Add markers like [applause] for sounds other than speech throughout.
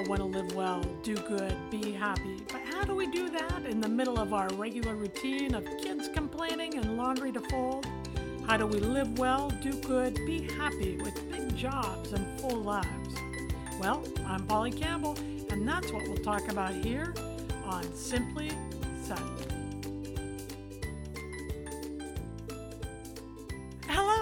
All want to live well, do good, be happy. But how do we do that in the middle of our regular routine of kids complaining and laundry to fold? How do we live well, do good, be happy with big jobs and full lives? Well, I'm Polly Campbell, and that's what we'll talk about here on Simply Said.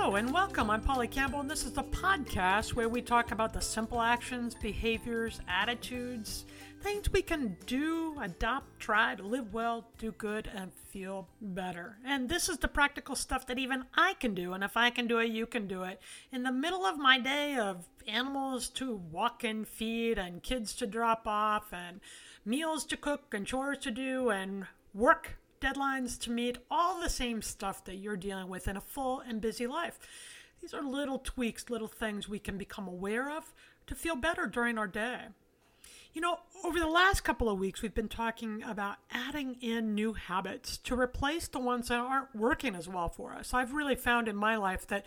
And welcome. I'm Polly Campbell, and this is the podcast where we talk about the simple actions, behaviors, attitudes, things we can do, adopt, try to live well, do good, and feel better. And this is the practical stuff that even I can do. And if I can do it, you can do it. In the middle of my day of animals to walk and feed, and kids to drop off, and meals to cook, and chores to do, and work deadlines to meet, all the same stuff that you're dealing with in a full and busy life. These are little tweaks, little things we can become aware of to feel better during our day. You know, over the last couple of weeks, we've been talking about adding in new habits to replace the ones that aren't working as well for us. I've really found in my life that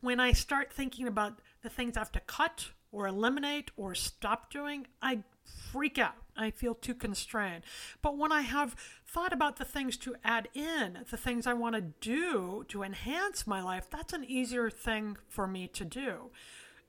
when I start thinking about the things I have to cut or eliminate or stop doing, I freak out. I feel too constrained. But when I have thought about the things to add in, the things I want to do to enhance my life, that's an easier thing for me to do.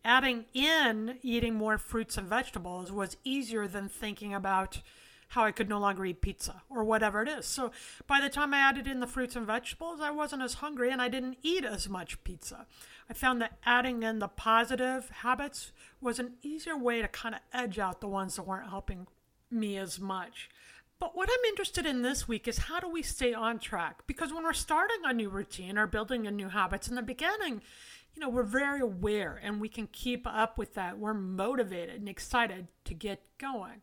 Adding in eating more fruits and vegetables was easier than thinking about how I could no longer eat pizza or whatever it is. So by the time I added in the fruits and vegetables, I wasn't as hungry and I didn't eat as much pizza. I found that adding in the positive habits was an easier way to kind of edge out the ones that weren't helping me as much. But what I'm interested in this week is how do we stay on track? Because when we're starting a new routine or building a new habits in the beginning, you know, we're very aware and we can keep up with that. We're motivated and excited to get going.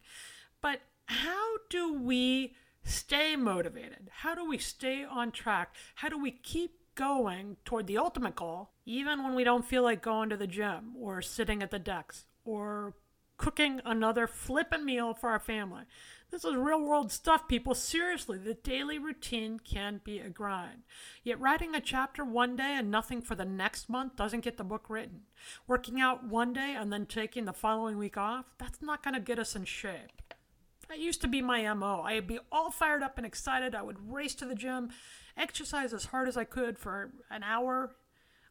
But how do we stay motivated? How do we stay on track? How do we keep going toward the ultimate goal, even when we don't feel like going to the gym or sitting at the decks or cooking another flippin' meal for our family? This is real world stuff, people. Seriously, the daily routine can be a grind. Yet, writing a chapter one day and nothing for the next month doesn't get the book written. Working out one day and then taking the following week off, that's not going to get us in shape. That used to be my MO. I'd be all fired up and excited. I would race to the gym, exercise as hard as I could for an hour,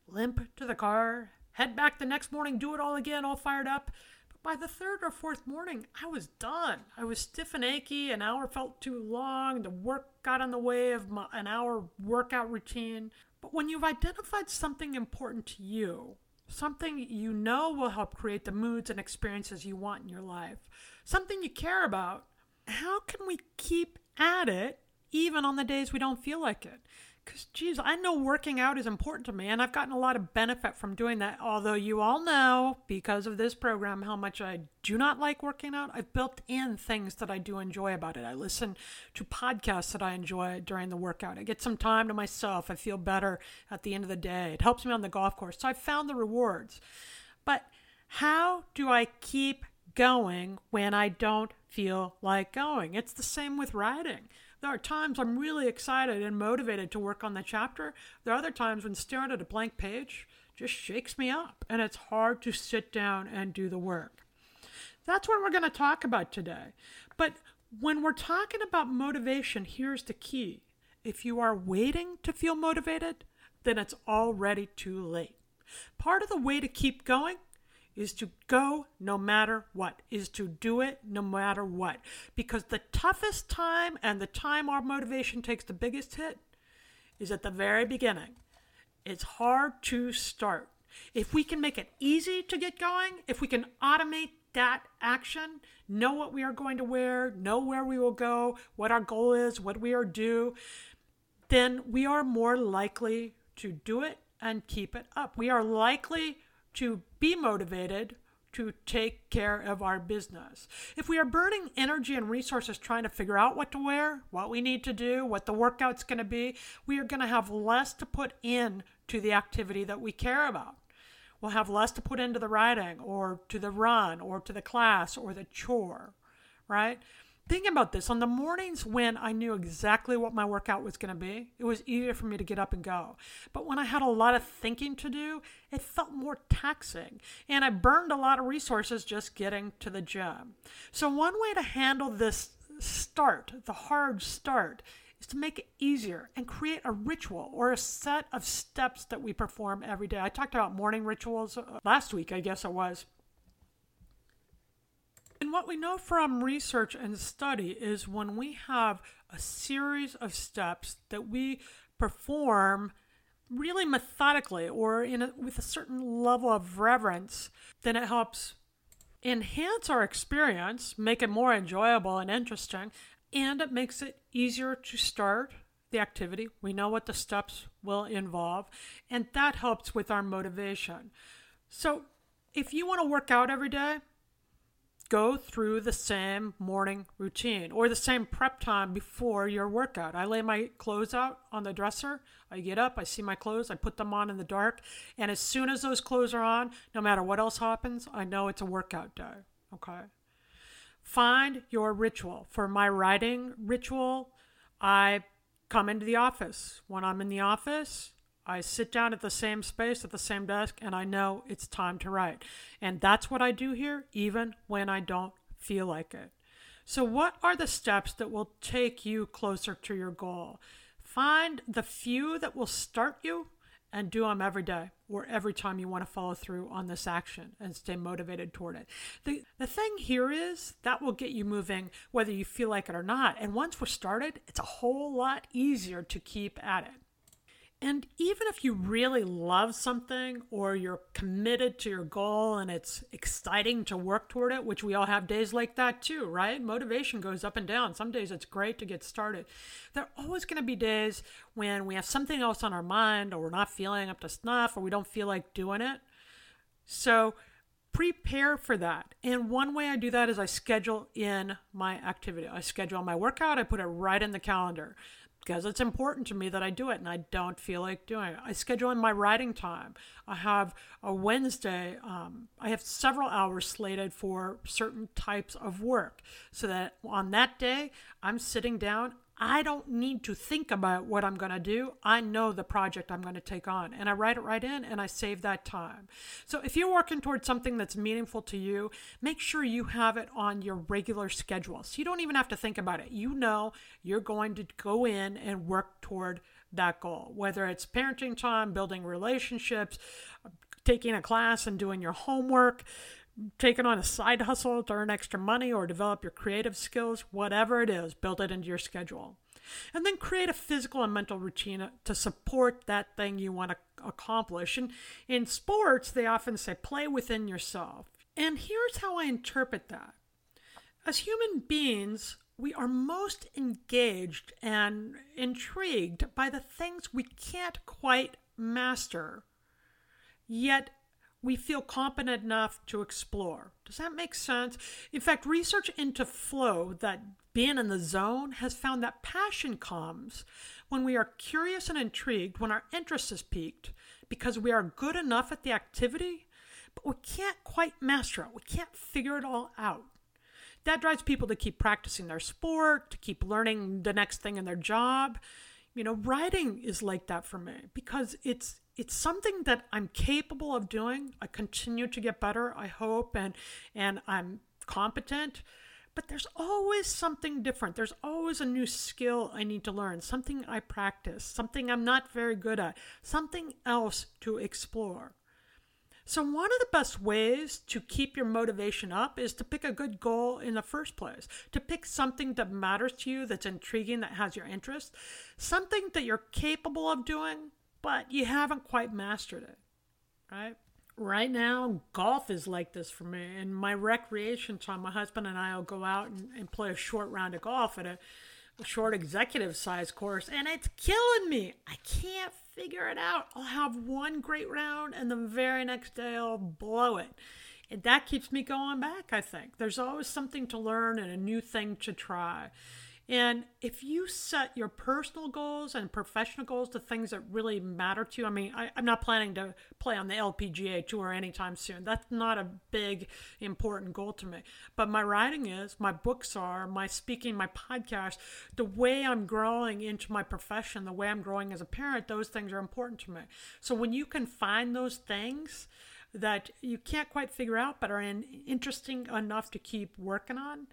limp to the car, head back the next morning, do it all again, all fired up. But by the third or fourth morning, I was done. I was stiff and achy. An hour felt too long. The work got in the way of my, an hour workout routine. But when you've identified something important to you, something you know will help create the moods and experiences you want in your life, something you care about, how can we keep at it even on the days we don't feel like it? Because, geez, I know working out is important to me, and I've gotten a lot of benefit from doing that. Although you all know, because of this program, how much I do not like working out, I've built in things that I do enjoy about it. I listen to podcasts that I enjoy during the workout. I get some time to myself. I feel better at the end of the day. It helps me on the golf course. So I found the rewards. But how do I keep going when I don't feel like going? It's the same with writing. There are times I'm really excited and motivated to work on the chapter. There are other times when staring at a blank page just shakes me up and it's hard to sit down and do the work. That's what we're going to talk about today. But when we're talking about motivation, here's the key. If you are waiting to feel motivated, then it's already too late. Part of the way to keep going is to go no matter what, is to do it no matter what. Because the toughest time and the time our motivation takes the biggest hit is at the very beginning. It's hard to start. If we can make it easy to get going, if we can automate that action, know what we are going to wear, know where we will go, what our goal is, what we are due, then we are more likely to do it and keep it up. We are likely to be motivated to take care of our business. If we are burning energy and resources trying to figure out what to wear, what we need to do, what the workout's going to be, we are going to have less to put in to the activity that we care about. We'll have less to put into the writing or to the run or to the class or the chore, right? Thinking about this on the mornings when I knew exactly what my workout was going to be, it was easier for me to get up and go. But when I had a lot of thinking to do, it felt more taxing. And I burned a lot of resources just getting to the gym. So, one way to handle this start, the hard start, is to make it easier and create a ritual or a set of steps that we perform every day. I talked about morning rituals uh, last week, I guess it was. And what we know from research and study is when we have a series of steps that we perform really methodically or in a, with a certain level of reverence, then it helps enhance our experience, make it more enjoyable and interesting, and it makes it easier to start the activity. We know what the steps will involve, and that helps with our motivation. So, if you want to work out every day, go through the same morning routine or the same prep time before your workout. I lay my clothes out on the dresser. I get up, I see my clothes, I put them on in the dark, and as soon as those clothes are on, no matter what else happens, I know it's a workout day. Okay. Find your ritual. For my writing ritual, I come into the office. When I'm in the office, I sit down at the same space at the same desk and I know it's time to write. And that's what I do here, even when I don't feel like it. So, what are the steps that will take you closer to your goal? Find the few that will start you and do them every day or every time you want to follow through on this action and stay motivated toward it. The, the thing here is that will get you moving whether you feel like it or not. And once we're started, it's a whole lot easier to keep at it. And even if you really love something or you're committed to your goal and it's exciting to work toward it, which we all have days like that too, right? Motivation goes up and down. Some days it's great to get started. There are always going to be days when we have something else on our mind or we're not feeling up to snuff or we don't feel like doing it. So prepare for that. And one way I do that is I schedule in my activity. I schedule my workout, I put it right in the calendar because it's important to me that I do it and I don't feel like doing it. I schedule in my writing time. I have a Wednesday, um, I have several hours slated for certain types of work so that on that day, I'm sitting down, I don't need to think about what I'm going to do. I know the project I'm going to take on and I write it right in and I save that time. So if you're working towards something that's meaningful to you, make sure you have it on your regular schedule. So you don't even have to think about it. You know you're going to go in and work toward that goal, whether it's parenting time, building relationships, taking a class and doing your homework, taking on a side hustle to earn extra money or develop your creative skills, whatever it is, build it into your schedule. And then create a physical and mental routine to support that thing you want to accomplish. And in sports, they often say play within yourself. And here's how I interpret that. As human beings, we are most engaged and intrigued by the things we can't quite master, yet we feel competent enough to explore. Does that make sense? In fact, research into flow, that being in the zone, has found that passion comes when we are curious and intrigued, when our interest is piqued, because we are good enough at the activity, but we can't quite master it. We can't figure it all out. That drives people to keep practicing their sport, to keep learning the next thing in their job. You know, writing is like that for me because it's it's something that I'm capable of doing. I continue to get better, I hope, and and I'm competent, but there's always something different. There's always a new skill I need to learn, something I practice, something I'm not very good at, something else to explore. So, one of the best ways to keep your motivation up is to pick a good goal in the first place, to pick something that matters to you, that's intriguing, that has your interest, something that you're capable of doing, but you haven't quite mastered it, right? Right now, golf is like this for me. In my recreation time, my husband and I will go out and, and play a short round of golf at a, short executive size course, and it's killing me. I can't figure it out. I'll have one great round and the very next day I'll blow it. And that keeps me going back, I think. There's always something to learn and a new thing to try. And if you set your personal goals and professional goals to things that really matter to you, I mean, I, am not planning to play on the LPGA tour anytime soon. That's not a big, important goal to me. But my writing is, my books are, my speaking, my podcast, the way I'm growing into my profession, the way I'm growing as a parent, those things are important to me. So when you can find those things, that you can't quite figure out but are in, interesting enough to keep working on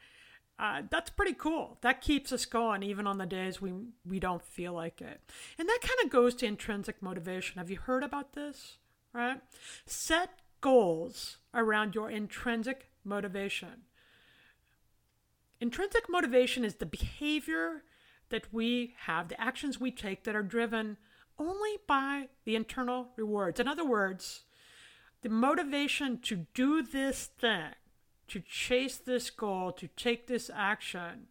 uh, that's pretty cool. That keeps us going even on the days we we don't feel like it. And that kind of goes to intrinsic motivation. Have you heard about this? Right? Set goals around your intrinsic motivation. Intrinsic motivation is the behavior that we have, the actions we take that are driven only by the internal rewards. In other words, the motivation to do this thing to chase this goal, to take this action,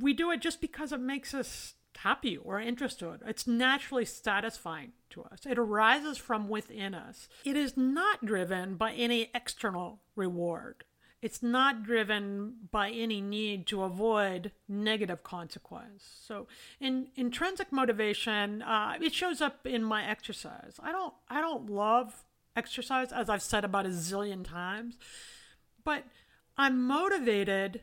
we do it just because it makes us happy or interested. It's naturally satisfying to us. It arises from within us. It is not driven by any external reward. It's not driven by any need to avoid negative consequence. So, in intrinsic motivation, uh, it shows up in my exercise. I don't, I don't love exercise, as I've said about a zillion times. But I'm motivated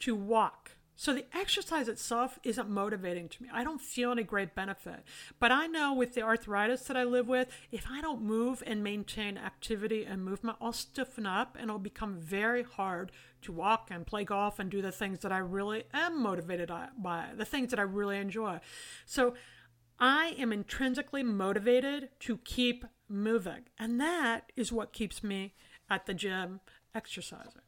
to walk. So the exercise itself isn't motivating to me. I don't feel any great benefit. But I know with the arthritis that I live with, if I don't move and maintain activity and movement, I'll stiffen up and it'll become very hard to walk and play golf and do the things that I really am motivated by, the things that I really enjoy. So I am intrinsically motivated to keep moving. And that is what keeps me at the gym exercising.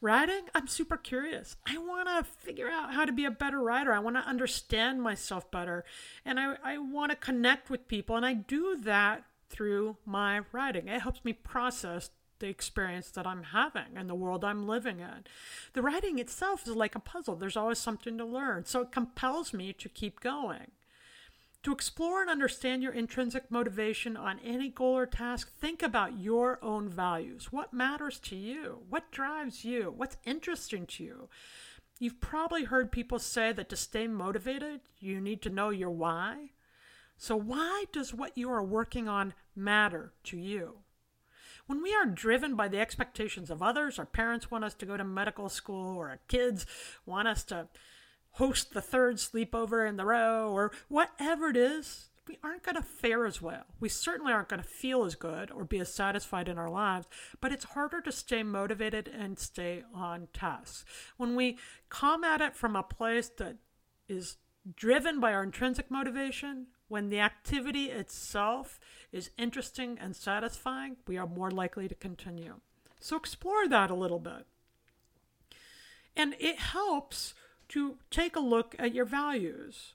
Riding, I'm super curious. I want to figure out how to be a better rider. I want to understand myself better. And I, I want to connect with people. And I do that through my riding. It helps me process the experience that I'm having and the world I'm living in. The writing itself is like a puzzle, there's always something to learn. So it compels me to keep going. To explore and understand your intrinsic motivation on any goal or task, think about your own values. What matters to you? What drives you? What's interesting to you? You've probably heard people say that to stay motivated, you need to know your why. So, why does what you are working on matter to you? When we are driven by the expectations of others, our parents want us to go to medical school, or our kids want us to host the third sleepover in the row or whatever it is, we aren't going to fare as well. We certainly aren't going to feel as good or be as satisfied in our lives, but it's harder to stay motivated and stay on task. When we come at it from a place that is driven by our intrinsic motivation, when the activity itself is interesting and satisfying, we are more likely to continue. So explore that a little bit. And it helps to take a look at your values.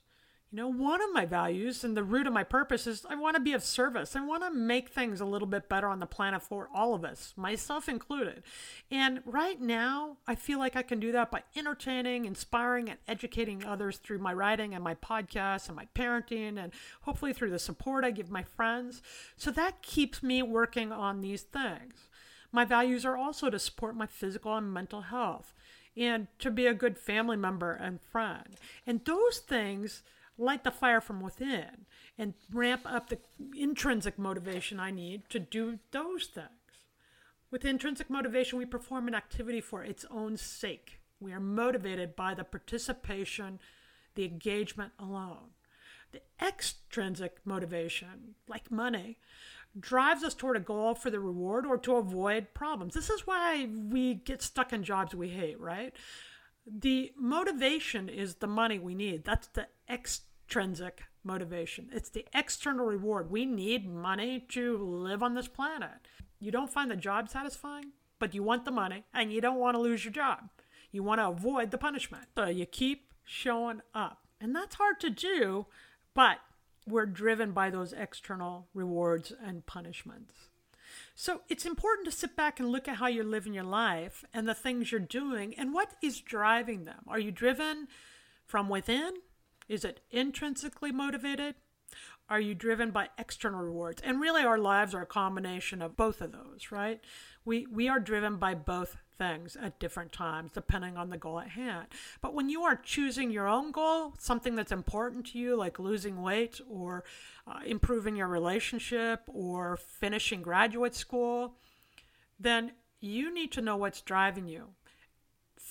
You know, one of my values and the root of my purpose is I want to be of service. I want to make things a little bit better on the planet for all of us, myself included. And right now, I feel like I can do that by entertaining, inspiring, and educating others through my writing and my podcast and my parenting, and hopefully through the support I give my friends. So that keeps me working on these things. My values are also to support my physical and mental health and to be a good family member and friend. And those things light the fire from within and ramp up the intrinsic motivation I need to do those things. With intrinsic motivation, we perform an activity for its own sake. We are motivated by the participation, the engagement alone. The extrinsic motivation, like money, drives us toward a goal for the reward or to avoid problems. This is why we get stuck in jobs we hate, right? The motivation is the money we need. That's the extrinsic motivation. It's the external reward. We need money to live on this planet. You don't find the job satisfying, but you want the money and you don't want to lose your job. You want to avoid the punishment. So you keep showing up. And that's hard to do, but we're driven by those external rewards and punishments. So it's important to sit back and look at how you're living your life and the things you're doing and what is driving them. Are you driven from within? Is it intrinsically motivated? Are you driven by external rewards? And really, our lives are a combination of both of those, right? We, we are driven by both things at different times, depending on the goal at hand. But when you are choosing your own goal, something that's important to you, like losing weight or uh, improving your relationship or finishing graduate school, then you need to know what's driving you.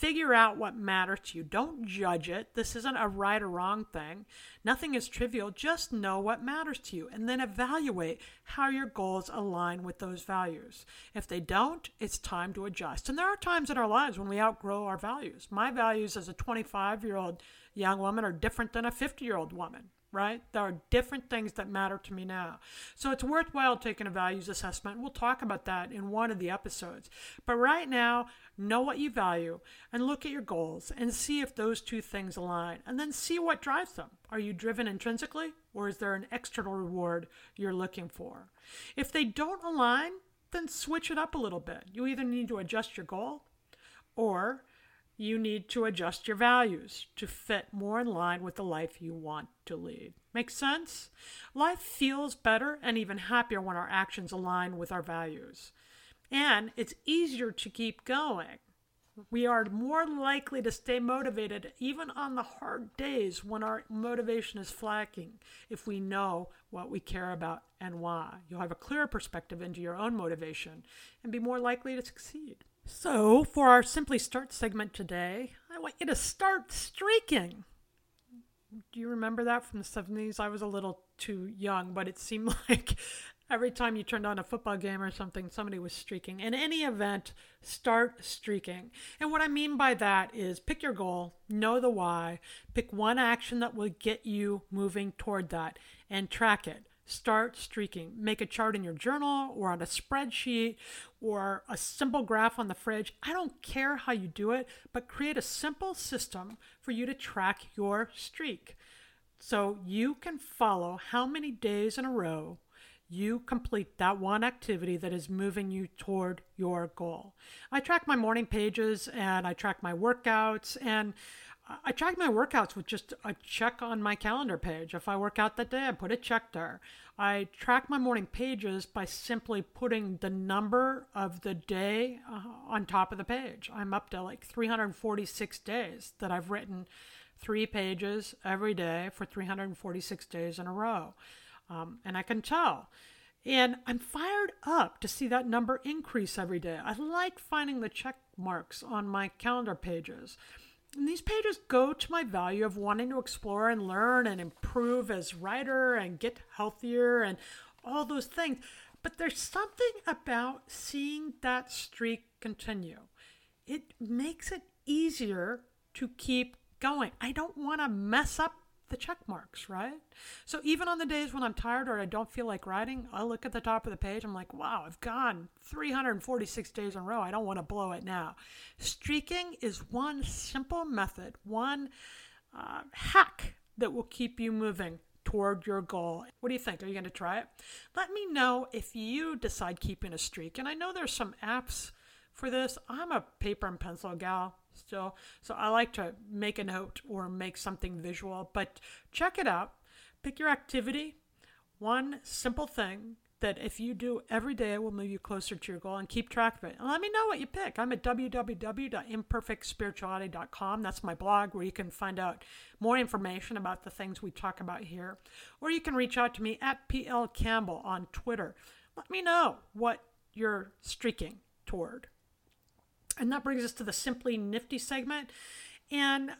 Figure out what matters to you. Don't judge it. This isn't a right or wrong thing. Nothing is trivial. Just know what matters to you and then evaluate how your goals align with those values. If they don't, it's time to adjust. And there are times in our lives when we outgrow our values. My values as a 25 year old young woman are different than a 50 year old woman right? There are different things that matter to me now. So it's worthwhile taking a values assessment. We'll talk about that in one of the episodes. But right now, know what you value and look at your goals and see if those two things align and then see what drives them. Are you driven intrinsically or is there an external reward you're looking for? If they don't align, then switch it up a little bit. You either need to adjust your goal or you need to adjust your values to fit more in line with the life you want to lead. Make sense? Life feels better and even happier when our actions align with our values. And it's easier to keep going. We are more likely to stay motivated even on the hard days when our motivation is flagging if we know what we care about and why. You'll have a clearer perspective into your own motivation and be more likely to succeed. So, for our Simply Start segment today, I want you to start streaking. Do you remember that from the 70s? I was a little too young, but it seemed [laughs] like every time you turned on a football game or something, somebody was streaking. In any event, start streaking. And what I mean by that is pick your goal, know the why, pick one action that will get you moving toward that, and track it start streaking. Make a chart in your journal or on a spreadsheet or a simple graph on the fridge. I don't care how you do it, but create a simple system for you to track your streak. So you can follow how many days in a row you complete that one activity that is moving you toward your goal. I track my morning pages and I track my workouts and I track my workouts with just a check on my calendar page. If I work out that day, I put a check there. I track my morning pages by simply putting the number of the day uh, on top of the page. I'm up to like 346 days that I've written three pages every day for 346 days in a row. Um, and I can tell. And I'm fired up to see that number increase every day. I like finding the check marks on my calendar pages. And these pages go to my value of wanting to explore and learn and improve as writer and get healthier and all those things. But there's something about seeing that streak continue. It makes it easier to keep going. I don't want to mess up the check marks, right? So even on the days when I'm tired or I don't feel like writing, I look at the top of the page. I'm like, wow, I've gone 346 days in a row. I don't want to blow it now. Streaking is one simple method, one uh, hack that will keep you moving toward your goal. What do you think? Are you going to try it? Let me know if you decide keeping a streak. And I know there's some apps for this. I'm a paper and pencil gal still. So I like to make a note or make something visual, but check it out. Pick your activity, one simple thing that if you do every day will move you closer to your goal and keep track of it. And let me know what you pick. I'm at www.imperfectspirituality.com. That's my blog where you can find out more information about the things we talk about here. Or you can reach out to me at PL Campbell on Twitter. Let me know what you're streaking toward. And that brings us to the Simply Nifty segment. And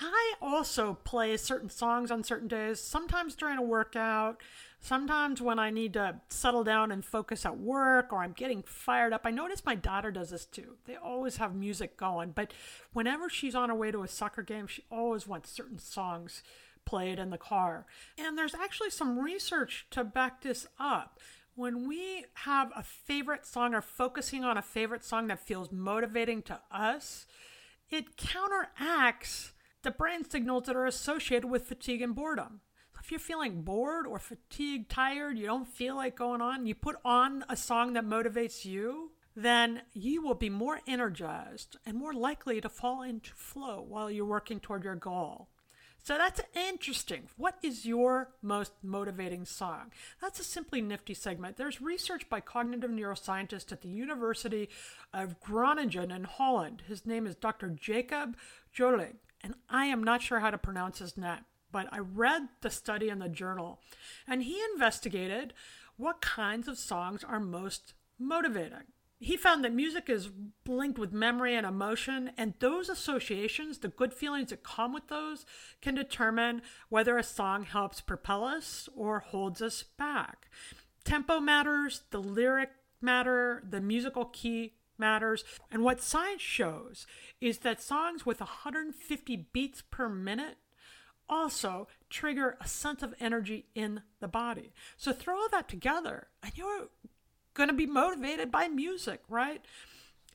I also play certain songs on certain days, sometimes during a workout, sometimes when I need to settle down and focus at work or I'm getting fired up. I notice my daughter does this too. They always have music going, but whenever she's on her way to a soccer game, she always wants certain songs played in the car. And there's actually some research to back this up. When we have a favorite song or focusing on a favorite song that feels motivating to us, it counteracts the brain signals that are associated with fatigue and boredom. So if you're feeling bored or fatigued, tired, you don't feel like going on, you put on a song that motivates you, then you will be more energized and more likely to fall into flow while you're working toward your goal. So that's interesting. What is your most motivating song? That's a simply nifty segment. There's research by cognitive neuroscientist at the University of Groningen in Holland. His name is Dr. Jacob Jolij and I am not sure how to pronounce his name, but I read the study in the journal, and he investigated what kinds of songs are most motivating. He found that music is linked with memory and emotion, and those associations, the good feelings that come with those, can determine whether a song helps propel us or holds us back. Tempo matters, the lyric matter, the musical key matters. And what science shows is that songs with 150 beats per minute also trigger a sense of energy in the body. So throw all that together and you're going to be motivated by music, right?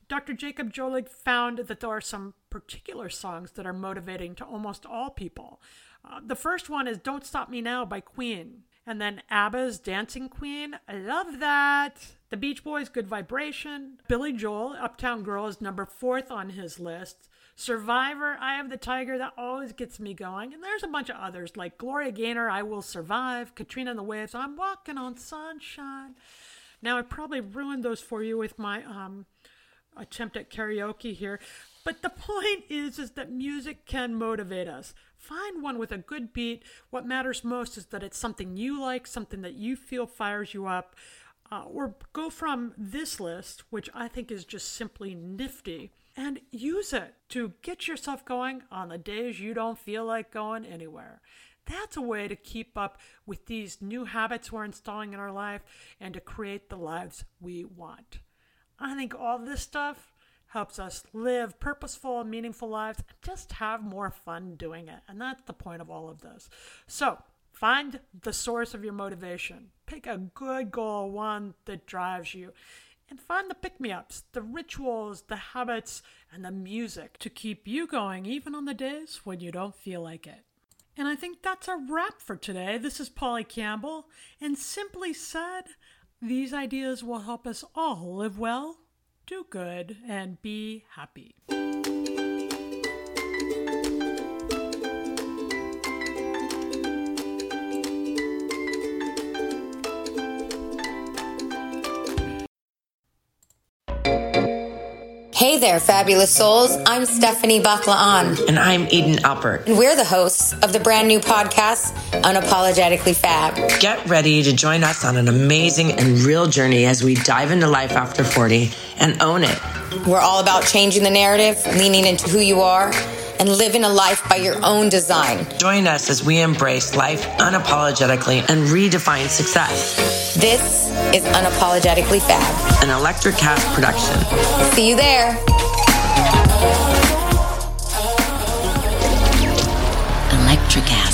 Dr. Jacob Jolij found that there are some particular songs that are motivating to almost all people. Uh, the first one is Don't Stop Me Now by Queen. And then ABBA's Dancing Queen. I love that. The Beach Boys, Good Vibration. Billy Joel, Uptown Girl, is number fourth on his list. Survivor, Eye of the Tiger, that always gets me going. And there's a bunch of others like Gloria Gaynor, I Will Survive, Katrina and the Waves, I'm Walking on Sunshine. Now, I probably ruined those for you with my um, attempt at karaoke here. But the [laughs] point is, is that music can motivate us. Find one with a good beat. What matters most is that it's something you like, something that you feel fires you up. Uh, or go from this list, which I think is just simply nifty, and use it to get yourself going on the days you don't feel like going anywhere. That's a way to keep up with these new habits we're installing in our life and to create the lives we want. I think all this stuff helps us live purposeful and meaningful lives and just have more fun doing it. And that's the point of all of this. So, find the source of your motivation. Pick a good goal, one that drives you. And find the pick me ups, the rituals, the habits, and the music to keep you going even on the days when you don't feel like it. And I think that's a wrap for today. This is Polly Campbell, and simply said, these ideas will help us all live well do good, and be happy. Hey there, fabulous souls. I'm Stephanie Baklaan. And I'm Eden Alpert. And we're the hosts of the brand new podcast, Unapologetically Fab. Get ready to join us on an amazing and real journey as we dive into life after 40 and own it. We're all about changing the narrative, leaning into who you are, and living a life by your own design. Join us as we embrace life unapologetically and redefine success. This is Unapologetically Fab, an Electric Cast production. See you there. Electricast.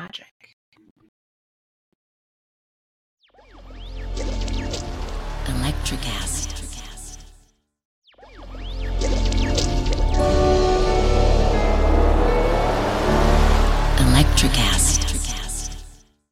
magic. Electric acid. Electricast.